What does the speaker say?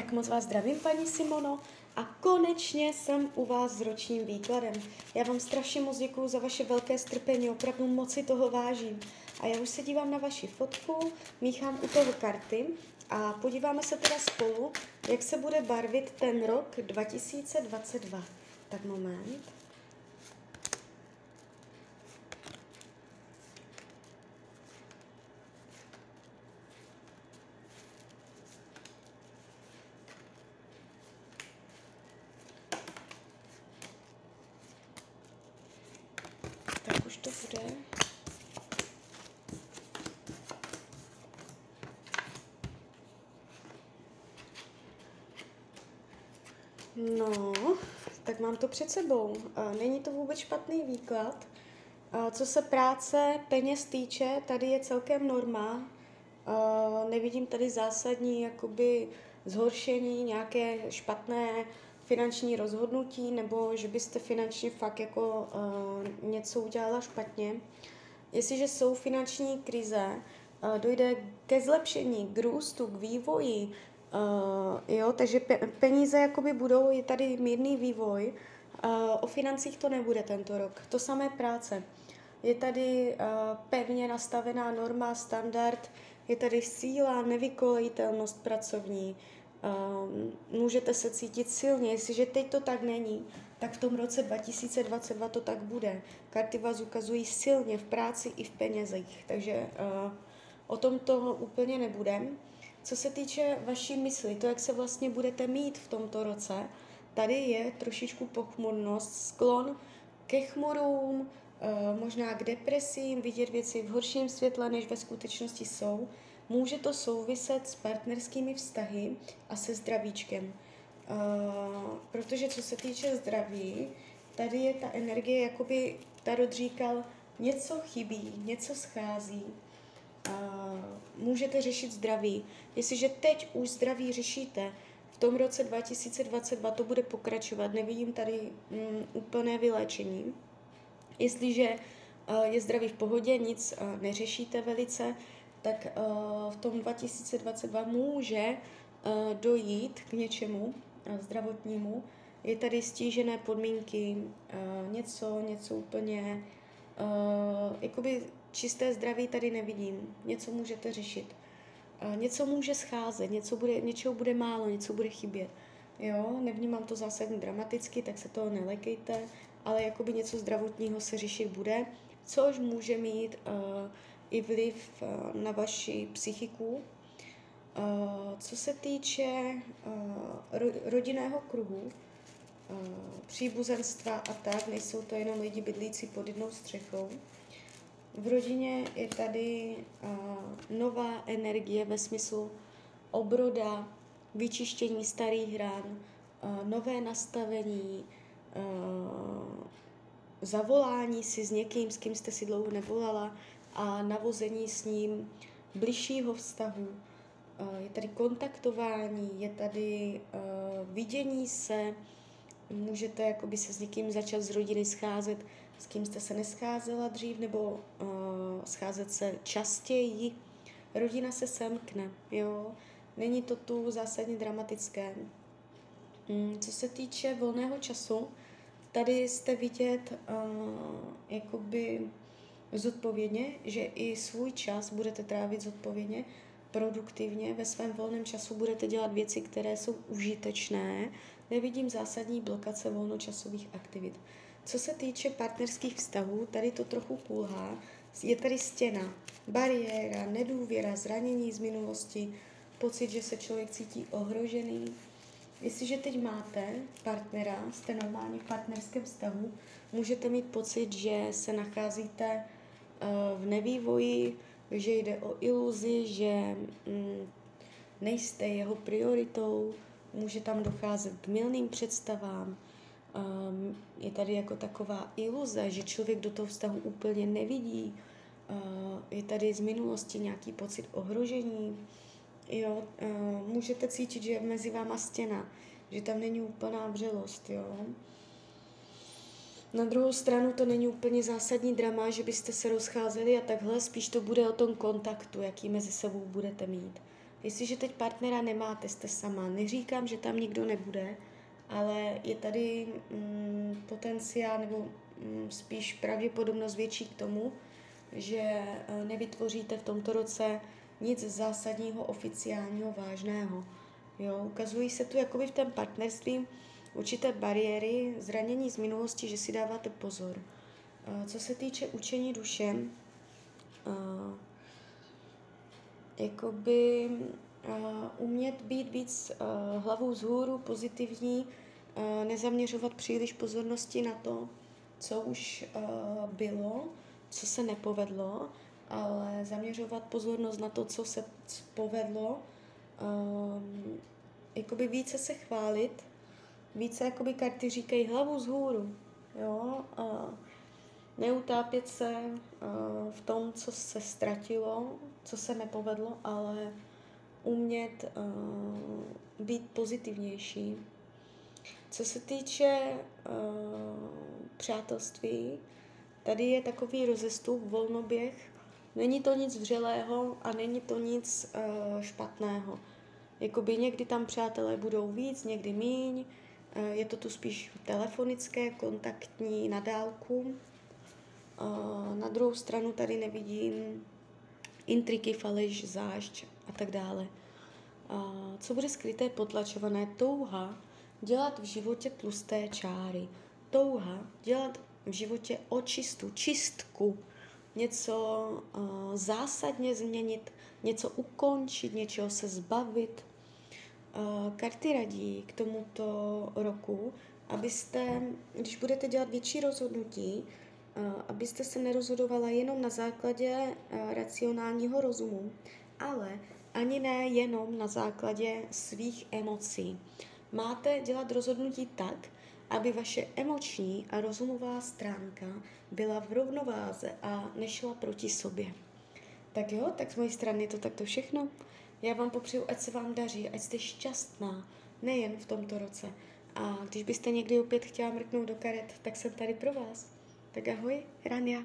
Tak moc vás zdravím, paní Simono. A konečně jsem u vás s ročním výkladem. Já vám strašně moc děkuju za vaše velké strpení, opravdu moc si toho vážím. A já už se dívám na vaši fotku, míchám u toho karty a podíváme se teda spolu, jak se bude barvit ten rok 2022. Tak moment. To bude. No, tak mám to před sebou. Není to vůbec špatný výklad. Co se práce, peněz týče, tady je celkem norma. Nevidím tady zásadní jakoby zhoršení, nějaké špatné finanční rozhodnutí, nebo že byste finančně fakt jako uh, něco udělala špatně. Jestliže jsou finanční krize, uh, dojde ke zlepšení, k růstu, k vývoji, uh, jo, takže pe- peníze jakoby budou, je tady mírný vývoj, uh, o financích to nebude tento rok. To samé práce. Je tady uh, pevně nastavená norma, standard, je tady síla, nevykolejitelnost pracovní, Um, můžete se cítit silně. Jestliže teď to tak není, tak v tom roce 2022 to tak bude. Karty vás ukazují silně v práci i v penězích, takže uh, o tom to úplně nebude. Co se týče vaší mysli, to, jak se vlastně budete mít v tomto roce, tady je trošičku pochmurnost, sklon ke chmurům, uh, možná k depresím, vidět věci v horším světle, než ve skutečnosti jsou. Může to souviset s partnerskými vztahy a se zdravíčkem. Uh, protože co se týče zdraví, tady je ta energie, jakoby Tarot říkal, něco chybí, něco schází. Uh, můžete řešit zdraví. Jestliže teď už zdraví řešíte, v tom roce 2022 to bude pokračovat. Nevidím tady um, úplné vyléčení. Jestliže uh, je zdraví v pohodě, nic uh, neřešíte velice, tak uh, v tom 2022 může uh, dojít k něčemu uh, zdravotnímu. Je tady stížené podmínky, něco, něco úplně, jakoby čisté zdraví tady nevidím. Něco můžete řešit. Něco může scházet, něco bude, něčeho bude málo, něco bude chybět. Jo, nevnímám to zásadně dramaticky, tak se toho nelekejte, ale jakoby něco zdravotního se řešit bude, což může mít uh, i vliv eh, na vaši psychiku. Eh, co se týče eh, rodinného kruhu, příbuzenstva a tak, nejsou to jenom lidi bydlící pod jednou střechou. V rodině je tady nová energie ve smyslu obroda, vyčištění starých ran, nové nastavení, zavolání si s někým, s kým jste si dlouho nevolala, a navození s ním bližšího vztahu. Je tady kontaktování, je tady vidění se, můžete jakoby se s někým začat z rodiny scházet, s kým jste se nescházela dřív, nebo scházet se častěji. Rodina se semkne, jo. Není to tu zásadně dramatické. Mm, co se týče volného času, tady jste vidět uh, jakoby zodpovědně, že i svůj čas budete trávit zodpovědně, produktivně, ve svém volném času budete dělat věci, které jsou užitečné. Nevidím zásadní blokace volnočasových aktivit. Co se týče partnerských vztahů, tady to trochu kulhá. Je tady stěna, bariéra, nedůvěra, zranění z minulosti, pocit, že se člověk cítí ohrožený. Jestliže teď máte partnera, jste normálně v partnerském vztahu, můžete mít pocit, že se nacházíte v nevývoji, že jde o iluzi, že mm, nejste jeho prioritou, může tam docházet k milným představám, um, je tady jako taková iluze, že člověk do toho vztahu úplně nevidí, uh, je tady z minulosti nějaký pocit ohrožení, jo, uh, můžete cítit, že je mezi váma stěna, že tam není úplná vřelost, jo. Na druhou stranu to není úplně zásadní drama, že byste se rozcházeli a takhle, spíš to bude o tom kontaktu, jaký mezi sebou budete mít. Jestliže teď partnera nemáte, jste sama. Neříkám, že tam nikdo nebude, ale je tady mm, potenciál nebo mm, spíš pravděpodobnost větší k tomu, že e, nevytvoříte v tomto roce nic zásadního, oficiálního, vážného. Jo, ukazují se tu jakoby v tom partnerství určité bariéry, zranění z minulosti, že si dáváte pozor. E, co se týče učení duše, e, jakoby umět být víc hlavou vzhůru, pozitivní, nezaměřovat příliš pozornosti na to, co už bylo, co se nepovedlo, ale zaměřovat pozornost na to, co se povedlo, jakoby více se chválit, více jakoby karty říkají hlavu z hůru, jo, a neutápět se v tom, co se ztratilo, co se nepovedlo, ale umět být pozitivnější. Co se týče přátelství, Tady je takový rozestup, volnoběh. Není to nic vřelého a není to nic špatného. Jakoby někdy tam přátelé budou víc, někdy míň. Uh, je to tu spíš telefonické, kontaktní, na dálku. Uh, na druhou stranu tady nevidím intriky, faleš, zášť a tak dále. Uh, co bude skryté, potlačované? Touha dělat v životě tlusté čáry. Touha dělat v životě očistu, čistku, něco zásadně změnit, něco ukončit, něčeho se zbavit. Karty radí k tomuto roku, abyste, když budete dělat větší rozhodnutí, abyste se nerozhodovala jenom na základě racionálního rozumu, ale ani ne jenom na základě svých emocí. Máte dělat rozhodnutí tak, aby vaše emoční a rozumová stránka byla v rovnováze a nešla proti sobě. Tak jo, tak z mojej strany je to takto všechno. Já vám popřeju, ať se vám daří, ať jste šťastná, nejen v tomto roce. A když byste někdy opět chtěla mrknout do karet, tak jsem tady pro vás. Tak ahoj, Rania.